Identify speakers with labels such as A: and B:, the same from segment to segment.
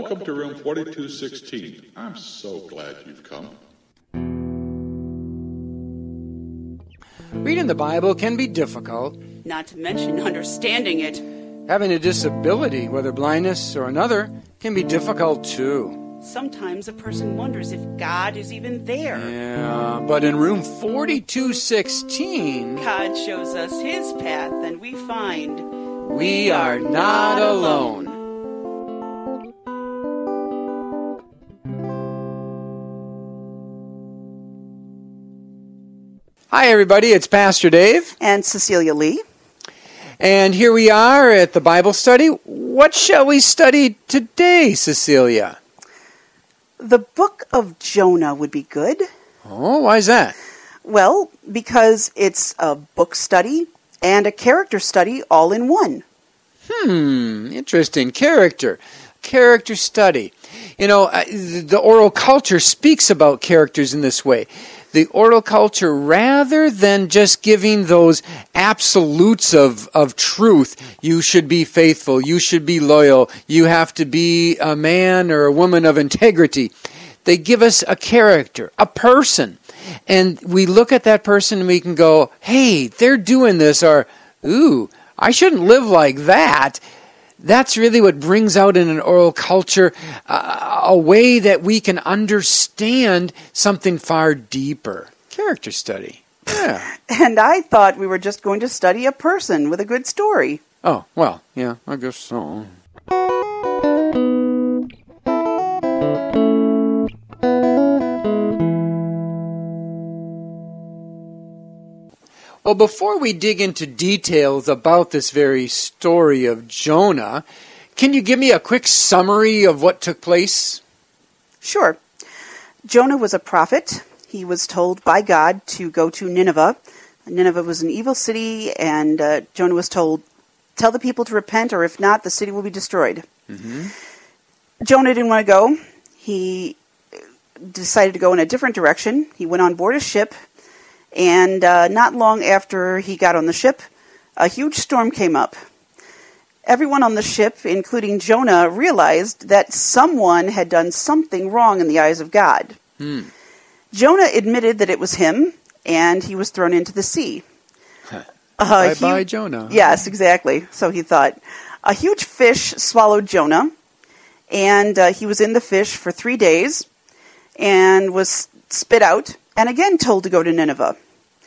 A: Welcome to room 4216. I'm so glad you've come.
B: Reading the Bible can be difficult.
C: Not to mention understanding it.
B: Having a disability, whether blindness or another, can be difficult too.
C: Sometimes a person wonders if God is even there.
B: Yeah, but in room 4216,
C: God shows us his path and we find
B: we are not alone. Hi, everybody. It's Pastor Dave.
C: and Cecilia Lee.
B: And here we are at the Bible study. What shall we study today, Cecilia?
C: The book of Jonah would be good.
B: Oh, why is that?
C: Well, because it's a book study and a character study all in one.
B: Hmm, interesting. Character. Character study. You know, the oral culture speaks about characters in this way. The oral culture, rather than just giving those absolutes of, of truth, you should be faithful, you should be loyal, you have to be a man or a woman of integrity, they give us a character, a person. And we look at that person and we can go, hey, they're doing this, or, ooh, I shouldn't live like that. That's really what brings out in an oral culture uh, a way that we can understand something far deeper. Character study. Yeah.
C: And I thought we were just going to study a person with a good story.
B: Oh, well, yeah, I guess so. Well, before we dig into details about this very story of Jonah, can you give me a quick summary of what took place?
C: Sure. Jonah was a prophet. He was told by God to go to Nineveh. Nineveh was an evil city, and uh, Jonah was told, Tell the people to repent, or if not, the city will be destroyed. Jonah didn't want to go. He decided to go in a different direction. He went on board a ship, and uh, not long after he got on the ship, a huge storm came up. Everyone on the ship, including Jonah, realized that someone had done something wrong in the eyes of God. Jonah admitted that it was him, and he was thrown into the sea. Uh,
B: Bye
C: he-
B: bye, Jonah.
C: Yes, exactly. So he thought. A huge fish swallowed Jonah, and uh, he was in the fish for three days and was spit out and again told to go to Nineveh.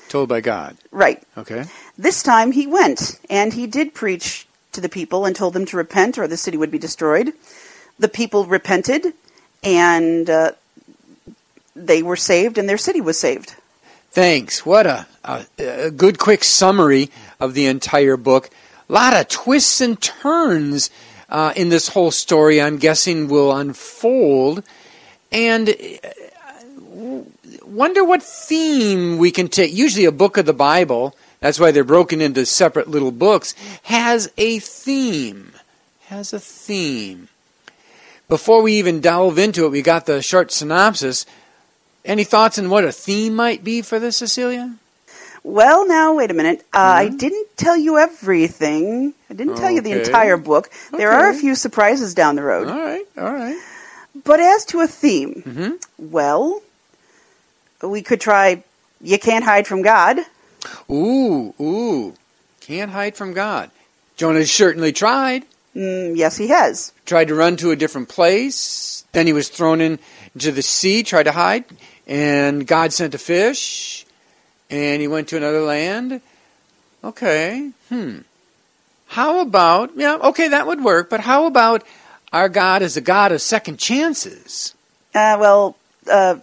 B: Told by God.
C: Right.
B: Okay.
C: This time he went, and he did preach to the people and told them to repent or the city would be destroyed. The people repented, and uh, they were saved, and their city was saved.
B: Thanks. What a, a, a good quick summary of the entire book. A lot of twists and turns uh, in this whole story, I'm guessing, will unfold. And wonder what theme we can take. Usually, a book of the Bible, that's why they're broken into separate little books, has a theme. Has a theme. Before we even delve into it, we got the short synopsis. Any thoughts on what a theme might be for this, Cecilia?
C: Well, now, wait a minute. Uh, I didn't tell you everything. I didn't tell you the entire book. There are a few surprises down the road.
B: All right, all right.
C: But as to a theme,
B: Mhm.
C: well, we could try You Can't Hide from God.
B: Ooh, ooh. Can't hide from God. Jonah certainly tried.
C: Mm, yes, he has.
B: Tried to run to a different place. Then he was thrown into the sea, tried to hide. And God sent a fish. And he went to another land. Okay. Hmm. How about, yeah, okay, that would work. But how about our God is a God of second chances?
C: Uh, well, uh,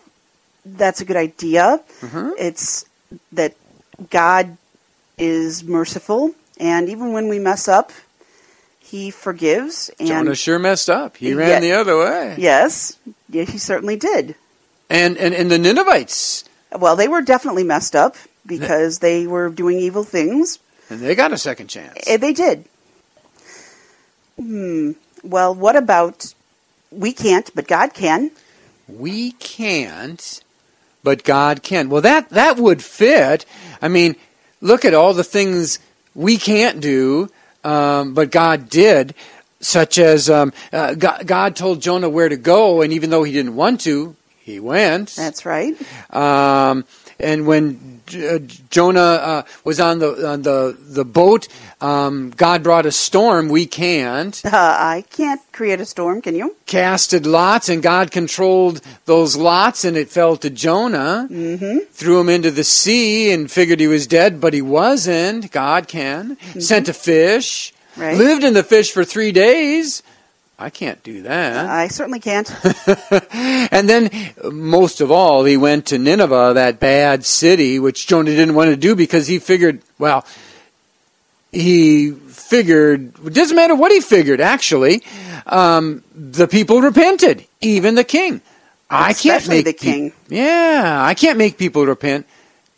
C: that's a good idea.
B: Mhm.
C: It's that God is merciful, and even when we mess up, He forgives. And
B: Jonah sure messed up. He ran the other way.
C: yes, yeah, he certainly did.
B: And, and, and the Ninevites,
C: Well, they were definitely messed up because they were doing evil things.
B: and they got a second chance.
C: Eh, They did. Hmm. Well, what about we can't, but God can?
B: we can't, but God can. Well, that that would fit. I mean, look at all the things we can't do, um, but God did. such as um, uh, God, God told Jonah where to go, and even though he didn't want to, he went.
C: That's right.
B: Um, and when uh, Jonah uh, was on the on the the boat, um, God brought a storm. We can't
C: Uh, I can't create a storm, can you?
B: casted lots, and God controlled those lots, and it fell to Jonah. Mm-hmm. Threw him into the sea, and figured he was dead, but he wasn't. God can sent a fish.
C: Right.
B: Lived in the fish for three days. I can't do that.
C: I certainly can't.
B: And then, most of all, he went to Nineveh, that bad city, which Jonah didn't want to do because he figured, well, he figured, it doesn't matter what he figured, actually, um, the people repented, even the king. I can't make
C: the king.
B: yeah, I can't make people repent.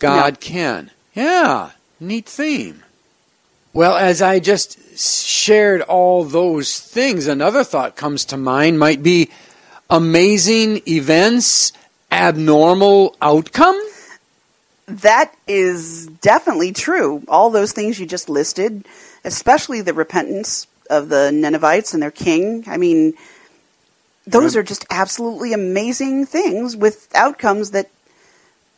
B: God
C: No.
B: can. Yeah, neat theme. Well, as I just shared all those things, another thought comes to mind might be amazing events, abnormal outcome.
C: That is definitely true. All those things you just listed, especially the repentance of the Ninevites and their king. I mean, those are just absolutely amazing things with outcomes that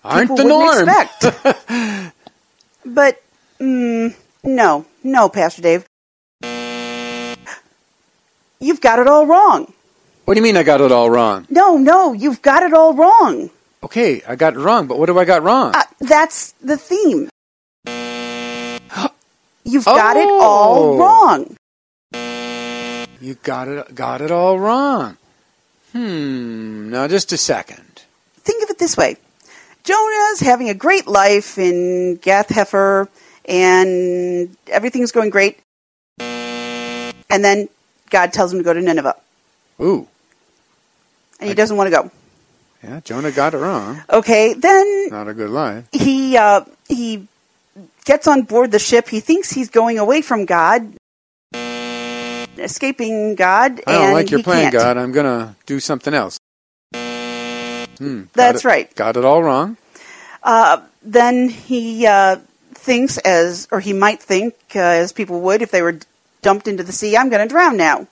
B: Aren't
C: people
B: the norm.
C: expect. but mm, no, no, Pastor Dave. You've got it all wrong.
B: What do you mean I got it all wrong?
C: No, no, you've got it all wrong.
B: Okay, I got it wrong, but what have I got wrong?
C: Uh, that's the theme. You've got it all
B: Oh.
C: wrong.
B: You got it got it all wrong. Hmm, now just a second.
C: Think of it this way Jonah's having a great life in Gath Hefer, and everything's going great. And then God tells him to go to Nineveh,
B: Ooh,
C: and he doesn't want to go.
B: yeah, Jonah got it wrong.
C: Okay, then
B: Not a good life.
C: he uh, he gets on board the ship. He thinks he's going away from God, escaping God.
B: I don't
C: and
B: like your plan,
C: can't.
B: God. I'm gonna do something else. Hmm, got it-
C: right.
B: Got it all wrong.
C: Uh, then he uh, thinks, as or he might think, uh, as people would if they were dumped into the sea, I'm going to drown now.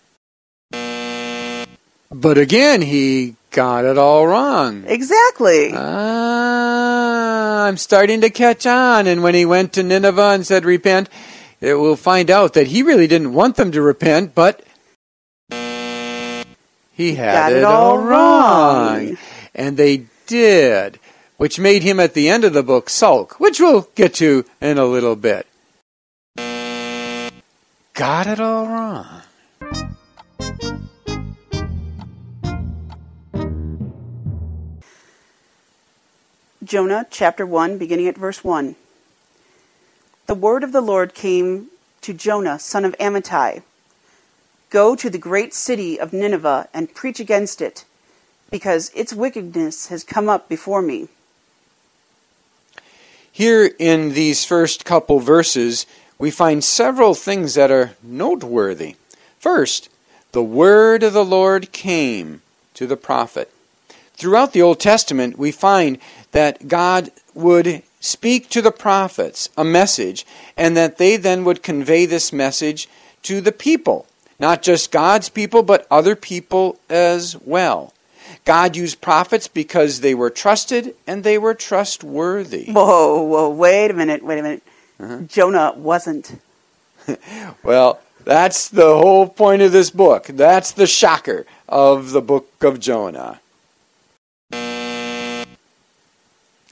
B: But again, he got it all wrong.
C: Exactly.
B: Ah, I'm starting to catch on. And when he went to Nineveh and said, Repent, it will find out that he really didn't want them to repent, but he had
C: got
B: it,
C: it
B: all
C: all
B: wrong.
C: wrong.
B: And they did, which made him at the end of the book sulk, which we'll get to in a little bit. Got it all wrong.
C: Jonah chapter 1, beginning at verse 1. The word of the Lord came to Jonah, son of Amittai Go to the great city of Nineveh and preach against it, because its wickedness has come up before me.
B: Here in these first couple verses, we find several things that are noteworthy. First, the word of the Lord came to the prophet. Throughout the Old Testament, we find that God would speak to the prophets a message, and that they then would convey this message to the people. Not just God's people, but other people as well. God used prophets because they were trusted and they were trustworthy.
C: Whoa, whoa, wait a minute, wait a minute.
B: Uh-huh.
C: Jonah wasn't.
B: Well, that's the whole point of this book. That's the shocker of the book of Jonah.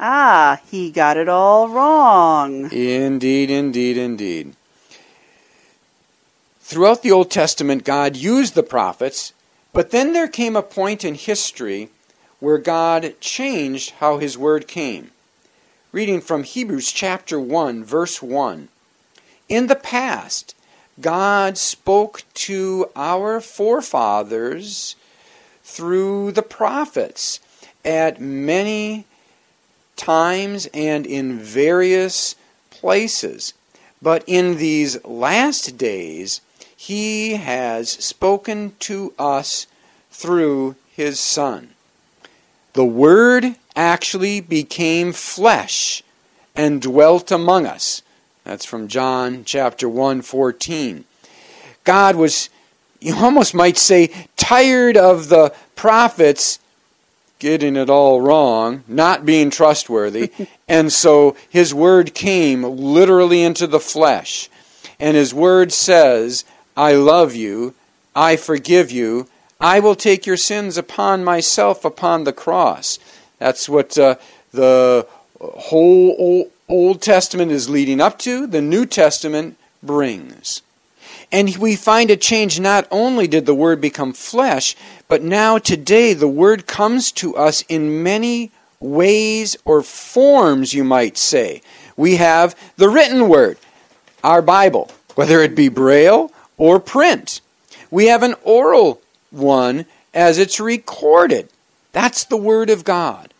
C: Ah, he got it all wrong.
B: Indeed, indeed, indeed. Throughout the Old Testament, God used the prophets, but then there came a point in history where God changed how his word came. Reading from Hebrews chapter 1, verse 1. In the past, God spoke to our forefathers through the prophets at many times and in various places. But in these last days, he has spoken to us through his Son. The Word actually became flesh and dwelt among us. That's from John chapter 1 14. God was you almost might say, tired of the prophets getting it all wrong, not being trustworthy. and so his word came literally into the flesh. And his word says, I love you, I forgive you, I will take your sins upon myself upon the cross. That's what uh, the whole Old, Old Testament is leading up to, the New Testament brings. And we find a change. Not only did the Word become flesh, but now today the Word comes to us in many ways or forms, you might say. We have the written Word, our Bible, whether it be Braille or print. We have an oral one as it's recorded. That's the Word of God.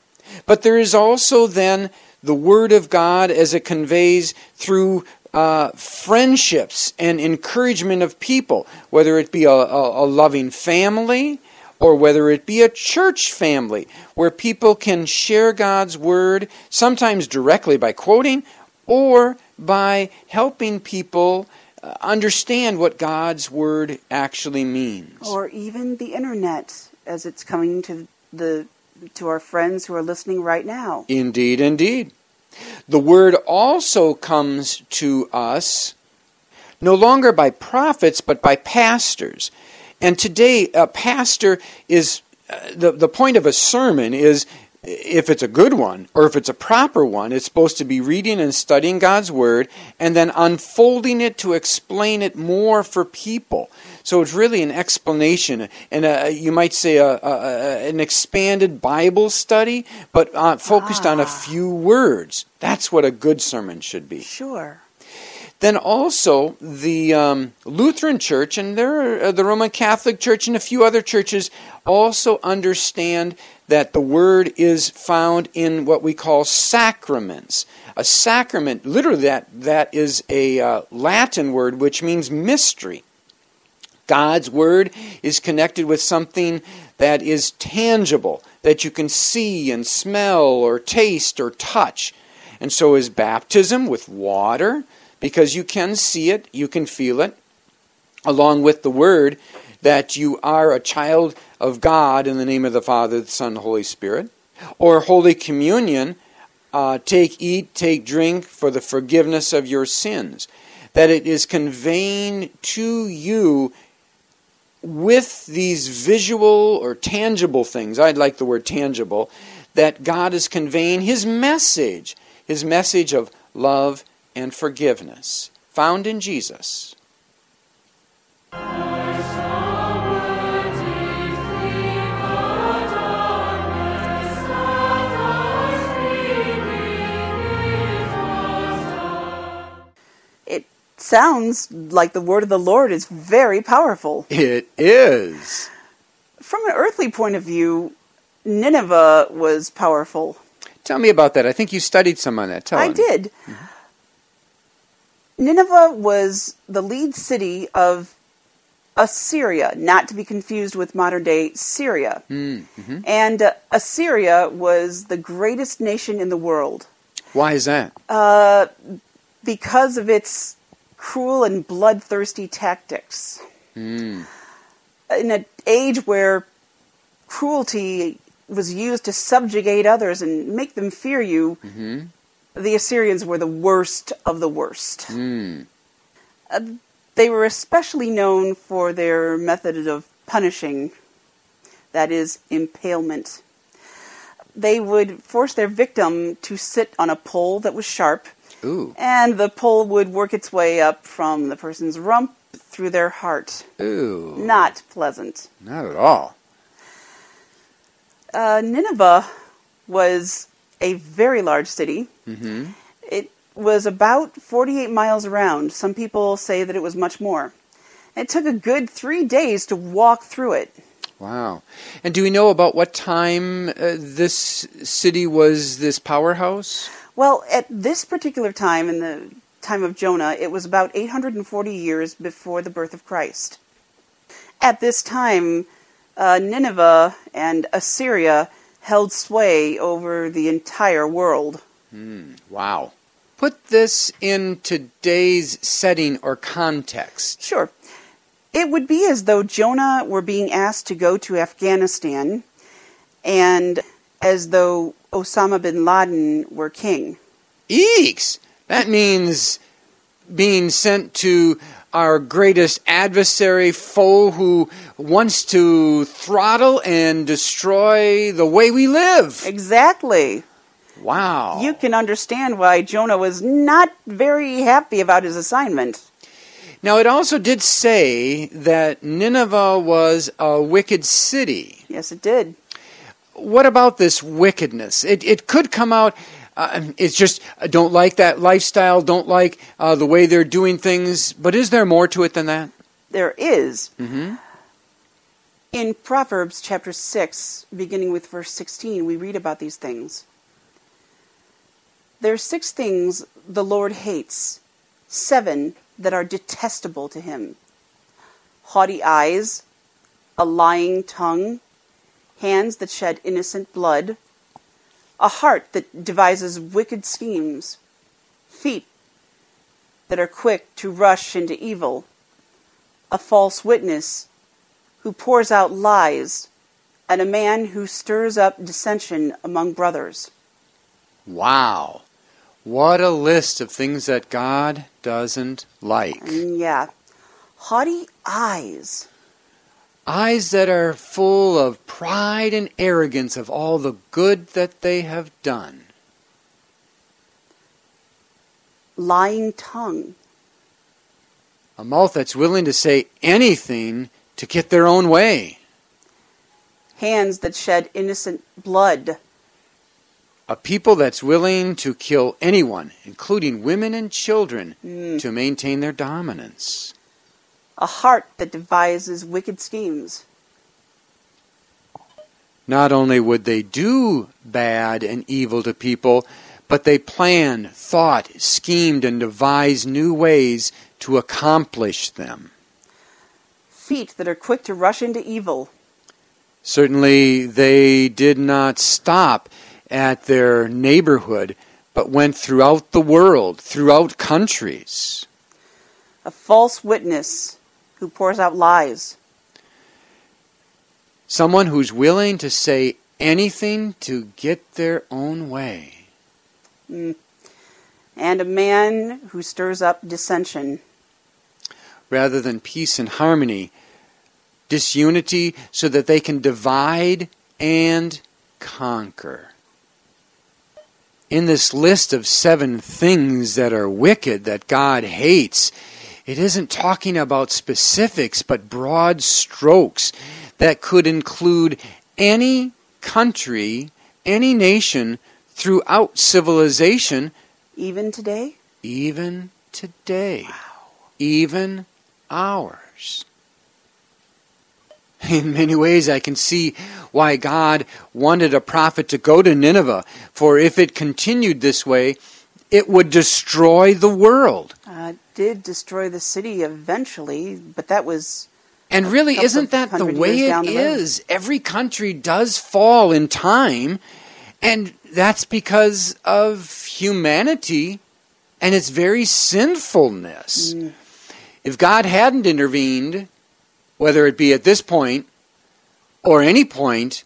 B: But there is also then the Word of God as it conveys through uh, friendships and encouragement of people, whether it be a, a, a loving family or whether it be a church family where people can share God's Word, sometimes directly by quoting or by helping people understand what God's Word actually means.
C: Or even the internet as it's coming to the to our friends who are listening right now.
B: Indeed, indeed. The word also comes to us no longer by prophets, but by pastors. And today, a pastor is uh, the, the point of a sermon is if it's a good one or if it's a proper one, it's supposed to be reading and studying God's Word and then unfolding it to explain it more for people. So it's really an explanation, and a, you might say a, a, an expanded Bible study, but uh, focused ah. on a ah. few words. That's what a good sermon should be.
C: Sure.
B: Then also the um, Lutheran Church and there, uh, the Roman Catholic Church and a few other churches also understand that the word is found in what we call sacraments. A sacrament, literally, that, that is a uh, Latin word which means mystery. God's Word is connected with something that is tangible, that you can see and smell or taste or touch. And so is baptism with water, because you can see it, you can feel it, along with the Word that you are a child of God in the name of the Father, the Son, the Holy Spirit. Or Holy Communion, uh, take, eat, take, drink for the forgiveness of your sins. That it is conveying to you with these visual or tangible things, I'd like the word tangible, that God is conveying His message, His message of love and forgiveness, found in Jesus.
C: It sounds like the word of the Lord is very powerful.
B: It is.
C: From an earthly point of view, Nineveh was powerful.
B: Tell me about that. I think you studied some on that. Tell
C: I
B: me.
C: did. Mm-hmm. Nineveh was the lead city of Assyria, not to be confused with modern day Syria. Mm-hmm. And uh, Assyria was the greatest nation in the world.
B: Why is that?
C: Uh, because of its cruel and bloodthirsty tactics. Mm. In an age where cruelty was used to subjugate others and make them fear you, mm-hmm. The Assyrians were the worst of the worst. Mm. Uh, they were especially known for their method of punishing, that is, impalement. They would force their victim to sit on a pole that was sharp
B: Ooh.
C: And the pole would work its way up from the person's rump through their heart.
B: Ooh.
C: Not pleasant.
B: Not at all.
C: Uh, Nineveh was a very large city. Mm-hmm. It was about 48 miles around. Some people say that it was much more. It took a good three days to walk through it.
B: Wow. And do we know about what time uh, this city was this powerhouse?
C: Well, at this particular time, in the time of Jonah, it was about 840 years before the birth of Christ. At this time, uh, Nineveh and Assyria held sway over the entire world.
B: Mm, wow. Put this in today's setting or context.
C: Sure. It would be as though Jonah were being asked to go to Afghanistan and as though Osama bin Laden were king.
B: Eeks! That means being sent to our greatest adversary, foe who wants to throttle and destroy the way we live.
C: Exactly.
B: Wow.
C: You can understand why Jonah was not very happy about his assignment.
B: Now, it also did say that Nineveh was a wicked city.
C: Yes, it did.
B: What about this wickedness? It, it could come out. Uh, it's just I don't like that lifestyle, don't like uh, the way they're doing things. But is there more to it than that?
C: There is.
B: hmm
C: In Proverbs chapter 6, beginning with verse 16, we read about these things. There are six things the Lord hates, seven that are detestable to him haughty eyes, a lying tongue, hands that shed innocent blood, a heart that devises wicked schemes, feet that are quick to rush into evil, a false witness who pours out lies, and a man who stirs up dissension among brothers.
B: Wow. What a list of things that God doesn't like.
C: Mm, yeah, haughty eyes.
B: Eyes that are full of pride and arrogance of all the good that they have done.
C: lying tongue,
B: A mouth that's willing to say anything to get their own way.
C: hands that shed innocent blood,
B: A people that's willing to kill anyone, including women and children, hmm. to maintain their dominance.
C: A heart that devises wicked schemes,
B: Not only would they do bad and evil to people, but they planned, thought, schemed, and devised new ways to accomplish them.
C: feet that are quick to rush into evil,
B: Certainly, they did not stop at their neighborhood, but went throughout the world, throughout countries.
C: a false witness who pours out lies,
B: Someone who's willing to say anything to get their own way. Mm.
C: and a man who stirs up dissension,
B: rather than peace and harmony, disunity so that they can divide and conquer. In this list of seven things that are wicked that God hates, it isn't talking about specifics but broad strokes that could include any country, any nation throughout civilization,
C: even today.
B: even today, even ours. In many ways, I can see why God wanted a prophet to go to Nineveh, for if it continued this way, it would destroy the world.
C: Uh, did destroy the city eventually, but that was
B: And really, isn't that the way it
C: the
B: is? Every country does fall in time, and that's because of humanity and its very sinfulness.
C: Mm.
B: If God hadn't intervened, whether it be at this point or any point,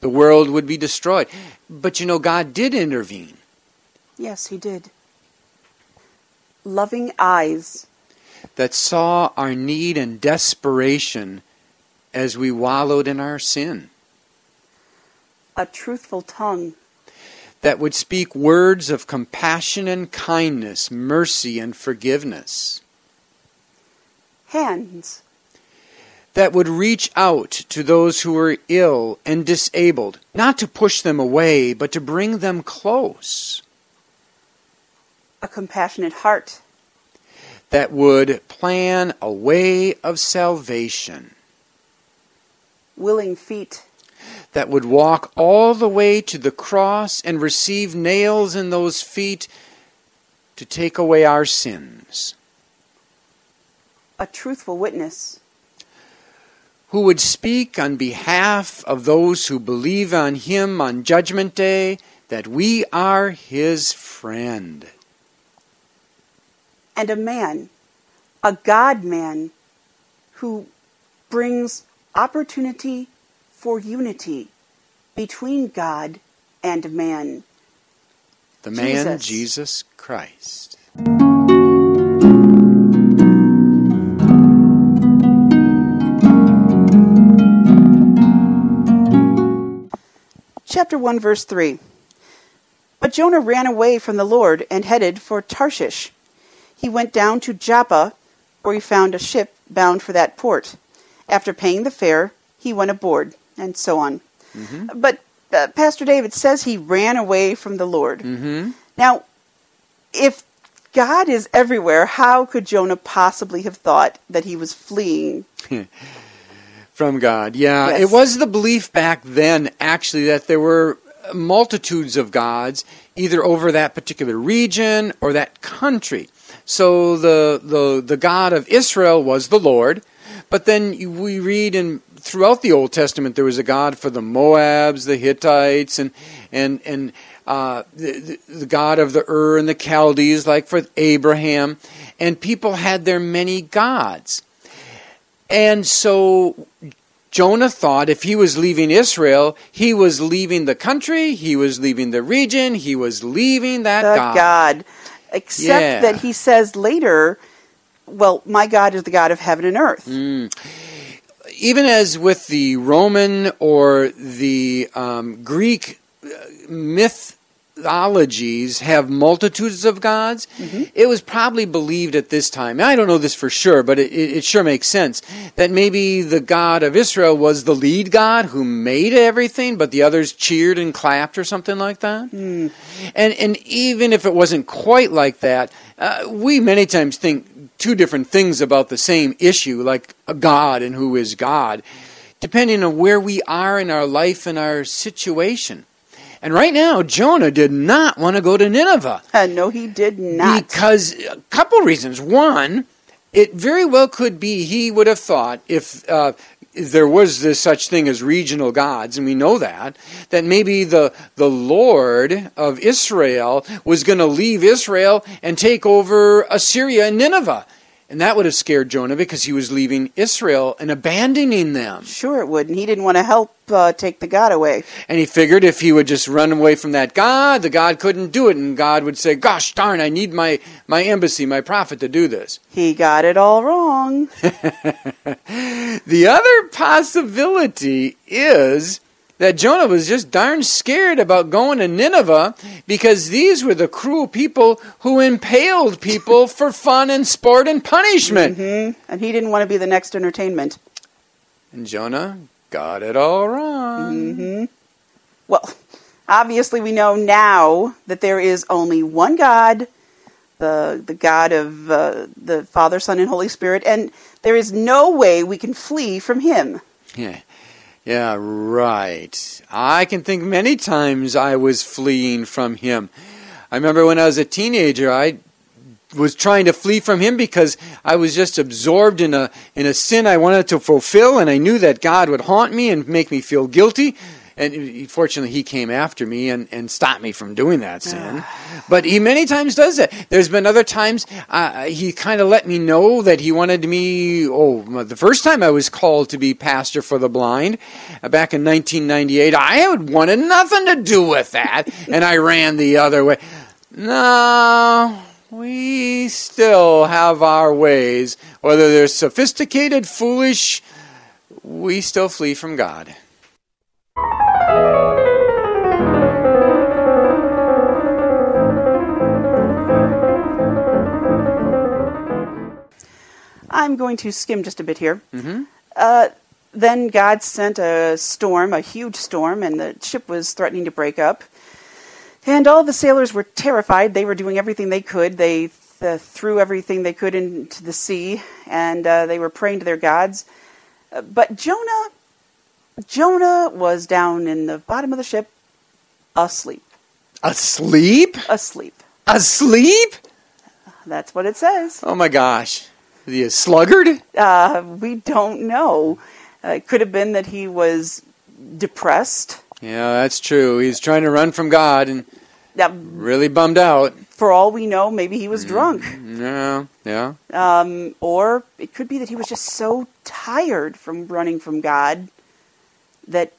B: the world would be destroyed. But you know, God did intervene.
C: yes, he did. Loving eyes,
B: that saw our need and desperation as we wallowed in our sin,
C: a truthful tongue,
B: that would speak words of compassion and kindness, mercy and forgiveness,
C: hands,
B: that would reach out to those who were ill and disabled, not to push them away, but to bring them close,
C: a compassionate heart,
B: that would plan a way of salvation.
C: willing feet,
B: that would walk all the way to the cross and receive nails in those feet to take away our sins,
C: a truthful witness,
B: who would speak on behalf of those who believe on him on Judgment Day that we are his friend.
C: And a man, a God man, who brings opportunity for unity between God and man.
B: The man,
C: Jesus.
B: Jesus Christ.
C: Chapter 1, verse 3. But Jonah ran away from the Lord and headed for Tarshish. He went down to Joppa, where he found a ship bound for that port. After paying the fare, he went aboard, and so on. But uh, Pastor David says he ran away from the Lord.
B: Mm-hmm.
C: Now, if God is everywhere, how could Jonah possibly have thought that he was fleeing?
B: From God. Yeah,
C: Yes.
B: it was the belief back then, actually, that there were multitudes of gods, either over that particular region or that country. So the, the, the God of Israel was the Lord, but then we read in throughout the Old Testament there was a God for the Moabs, the Hittites, and and and uh, the, the, God of the Ur and the Chaldees, like for Abraham, and people had their many gods. And so Jonah thought if he was leaving Israel, he was leaving the country, he was leaving the region, he was leaving that
C: the
B: God.
C: God. Except
B: Yeah.
C: that he says later, well, my God is the God of heaven and earth.
B: Mm. Even as with the Roman or the um, Greek uh, mythologies have multitudes of gods, it was probably believed at this time. I don't know this for sure, but it, it, it sure makes sense that maybe the God of Israel was the lead God who made everything, but the others cheered and clapped or something like that. And and even if it wasn't quite like that, uh, we many times think two different things about the same issue, like a God and who is God, depending on where we are in our life and our situation. And right now, Jonah did not want to go to Nineveh
C: Uh, no, he did not.
B: because a couple reasons. One, it very well could be he would have thought if. Uh, there was this such thing as regional gods, and we know that, that maybe the the Lord of Israel was going to leave Israel and take over Assyria and Nineveh, and that would have scared Jonah because he was leaving Israel and abandoning them.
C: Sure, it would. And he didn't want to help uh, take the God away.
B: And he figured if he would just run away from that God, the God couldn't do it, and God would say, "Gosh darn, I need my my embassy, my prophet, to do this."
C: He got it all wrong.
B: The other possibility is that Jonah was just darn scared about going to Nineveh because these were the cruel people who impaled people for fun and sport and punishment.
C: hmm And he didn't want to be the next entertainment.
B: And Jonah got it all wrong.
C: hmm Well, obviously, we know now that there is only one God, the the God of uh, the Father, Son, and Holy Spirit, and there is no way we can flee from Him.
B: Yeah. Yeah, right. I can think many times I was fleeing from him. I remember when I was a teenager, I was trying to flee from him because I was just absorbed in a in a sin I wanted to fulfill and I knew that God would haunt me and make me feel guilty. And fortunately, he came after me and, and stopped me from doing that sin. But he many times does that. There's been other times uh, he kind of let me know that he wanted me. Oh, the first time I was called to be pastor for the blind uh, back in 1998, I had wanted nothing to do with that, and I ran the other way. No, we still have our ways. Whether they're sophisticated, foolish, we still flee from God.
C: I'm going to skim just a bit here. Uh, then God sent a storm, a huge storm, and the ship was threatening to break up. And all the sailors were terrified. They were doing everything they could. They th- threw everything they could into the sea, and uh, they were praying to their gods. Uh, but Jonah, Jonah was down in the bottom of the ship, asleep.
B: Asleep?
C: Asleep.
B: Asleep?
C: That's what it says.
B: Oh my gosh. Is he a sluggard?
C: Uh, we don't know. Uh, it could have been that he was depressed.
B: Yeah, that's true. He's trying to run from God and
C: That
B: really bummed out.
C: For all we know, maybe he was drunk.
B: Yeah, yeah.
C: Um, or it could be that he was just so tired from running from God that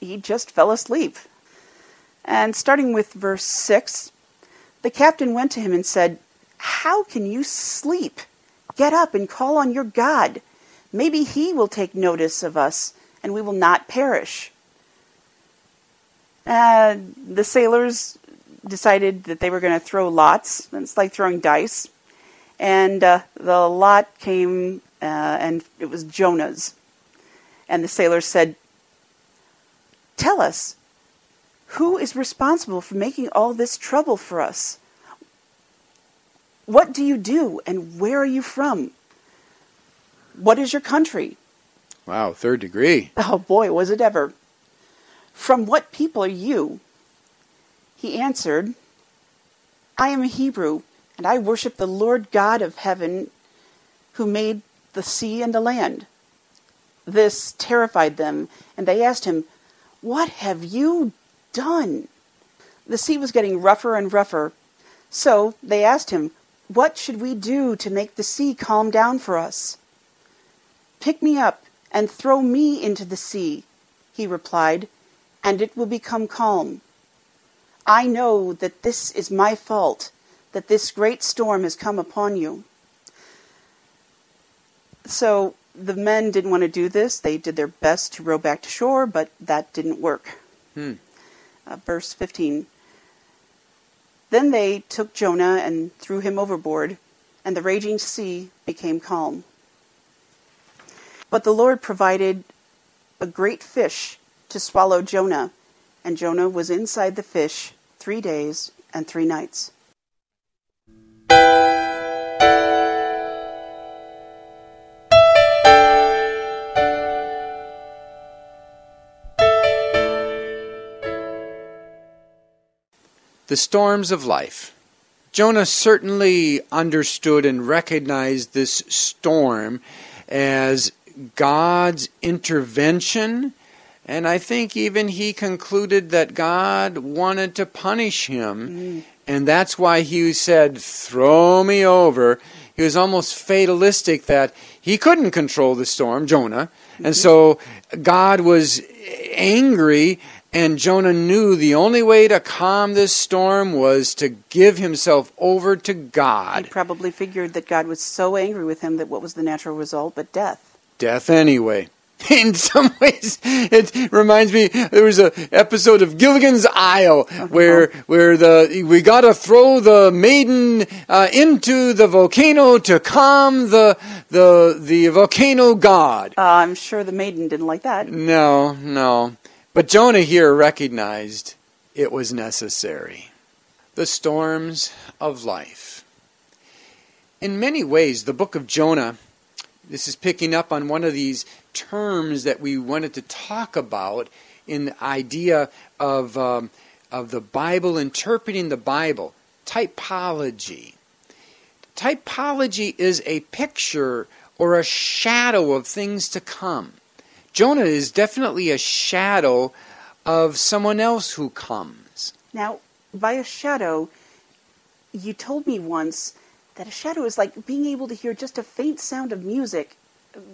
C: he just fell asleep. And starting with verse 6, the captain went to him and said, How can you sleep? Get up and call on your God. Maybe he will take notice of us and we will not perish. Uh, the sailors decided that they were going to throw lots. It's like throwing dice. And uh, the lot came, uh, and it was Jonah's. And the sailors said, Tell us, who is responsible for making all this trouble for us? What do you do, and where are you from? What is your country?
B: Wow, third degree.
C: Oh boy, was it ever. From what people are you? He answered, I am a Hebrew, and I worship the Lord God of heaven who made the sea and the land. This terrified them, and they asked him, What have you done? The sea was getting rougher and rougher, so they asked him, What should we do to make the sea calm down for us? Pick me up and throw me into the sea, he replied, and it will become calm. I know that this is my fault, that this great storm has come upon you. So the men didn't want to do this. They did their best to row back to shore, but that didn't work.
B: Hmm.
C: Uh, verse 15. Then they took Jonah and threw him overboard, and the raging sea became calm. But the Lord provided a great fish to swallow Jonah, and Jonah was inside the fish three days and three nights.
B: The storms of life. Jonah certainly understood and recognized this storm as God's intervention, and I think even he concluded that God wanted to punish him,
C: Mm.
B: and that's why he said, Throw me over. He was almost fatalistic that he couldn't control the storm, Jonah, and so God was angry. And Jonah knew the only way to calm this storm was to give himself over to God.
C: He probably figured that God was so angry with him that what was the natural result but death.
B: death anyway. In some ways, it reminds me there was a episode of Gilligan's Isle where where the we got to throw the maiden uh, into the volcano to calm the the the volcano god.
C: Uh, I'm sure the maiden didn't like that.
B: No, no. But Jonah here recognized it was necessary. The storms of life. In many ways, the book of Jonah, this is picking up on one of these terms that we wanted to talk about in the idea of, um, of the Bible, interpreting the Bible, typology. Typology is a picture or a shadow of things to come. Jonah is definitely a shadow of someone else who comes.
C: Now, by a shadow, you told me once that a shadow is like being able to hear just a faint sound of music,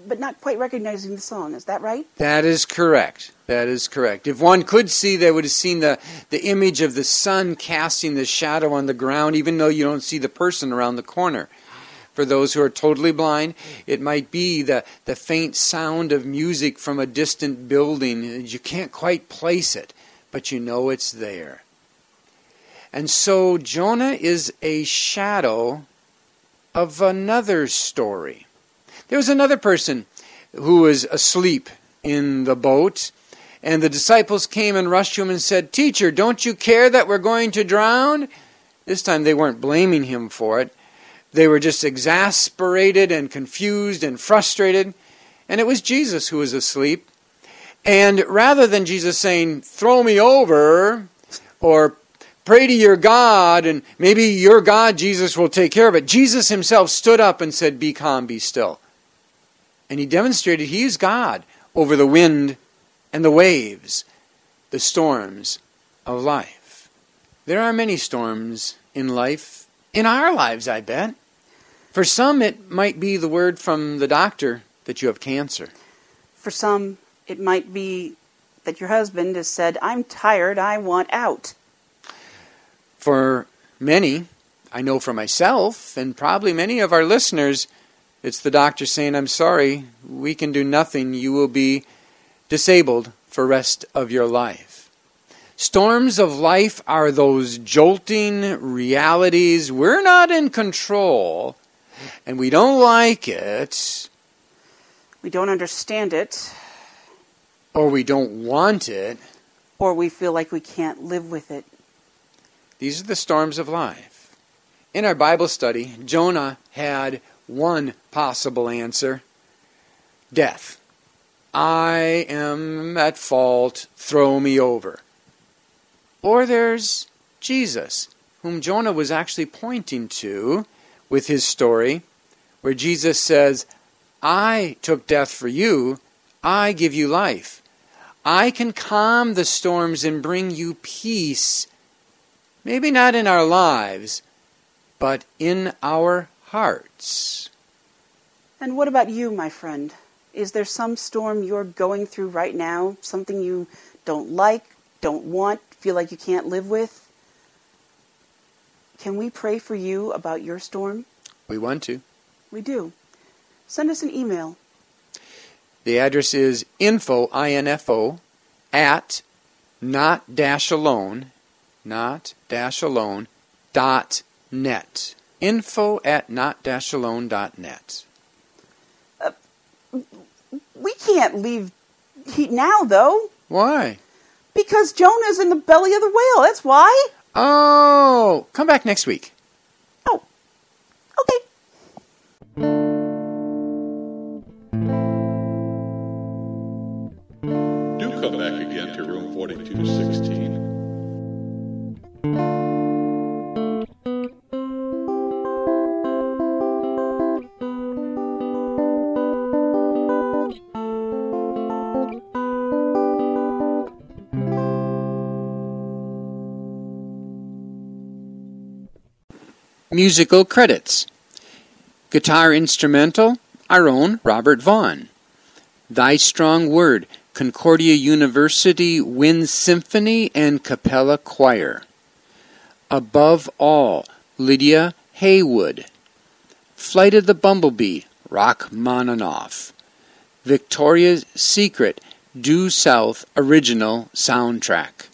C: but not quite recognizing the song. Is that right?
B: That is correct. That is correct. If one could see, they would have seen the, the image of the sun casting the shadow on the ground, even though you don't see the person around the corner. For those who are totally blind, it might be the, the faint sound of music from a distant building. You can't quite place it, but you know it's there. And so Jonah is a shadow of another story. There was another person who was asleep in the boat, and the disciples came and rushed to him and said, Teacher, don't you care that we're going to drown? This time they weren't blaming him for it. They were just exasperated and confused and frustrated. And it was Jesus who was asleep. And rather than Jesus saying, Throw me over, or pray to your God, and maybe your God, Jesus, will take care of it, Jesus himself stood up and said, Be calm, be still. And he demonstrated he is God over the wind and the waves, the storms of life. There are many storms in life, in our lives, I bet. For some, it might be the word from the doctor that you have cancer.
C: For some, it might be that your husband has said, I'm tired, I want out.
B: For many, I know for myself, and probably many of our listeners, it's the doctor saying, I'm sorry, we can do nothing. You will be disabled for rest of your life. Storms of life are those jolting realities. We're not in control, and we don't like it,
C: We don't understand it,
B: or we don't want it.
C: or we feel like we can't live with it.
B: These are the storms of life. In our Bible study, Jonah had one possible answer death. I am at fault, throw me over. Or there's Jesus, whom Jonah was actually pointing to with his story, where Jesus says, I took death for you, I give you life. I can calm the storms and bring you peace. Maybe not in our lives, but in our hearts.
C: And what about you, my friend? Is there some storm you're going through right now? Something you don't like, don't want, feel like you can't live with? Can we pray for you about your storm?
B: We want to.
C: We do. Send us an email.
B: The address is info, I-N-F-O, at not dash alone, not dash alone, dot net. Info at not dash alone dot net.
C: Uh, we can't leave he- now, though,
B: Why?
C: because Jonah's in the belly of the whale. That's why.
B: Oh, come back next week.
C: Oh, okay.
A: Do come back again to room 4216.
B: Musical credits Guitar instrumental, our own Robert Vaughn. Thy Strong Word, Concordia University Wind Symphony and Capella Choir. Above All, Lydia Haywood. Flight of the Bumblebee, Rachmaninoff. Victoria's Secret, Due South Original Soundtrack.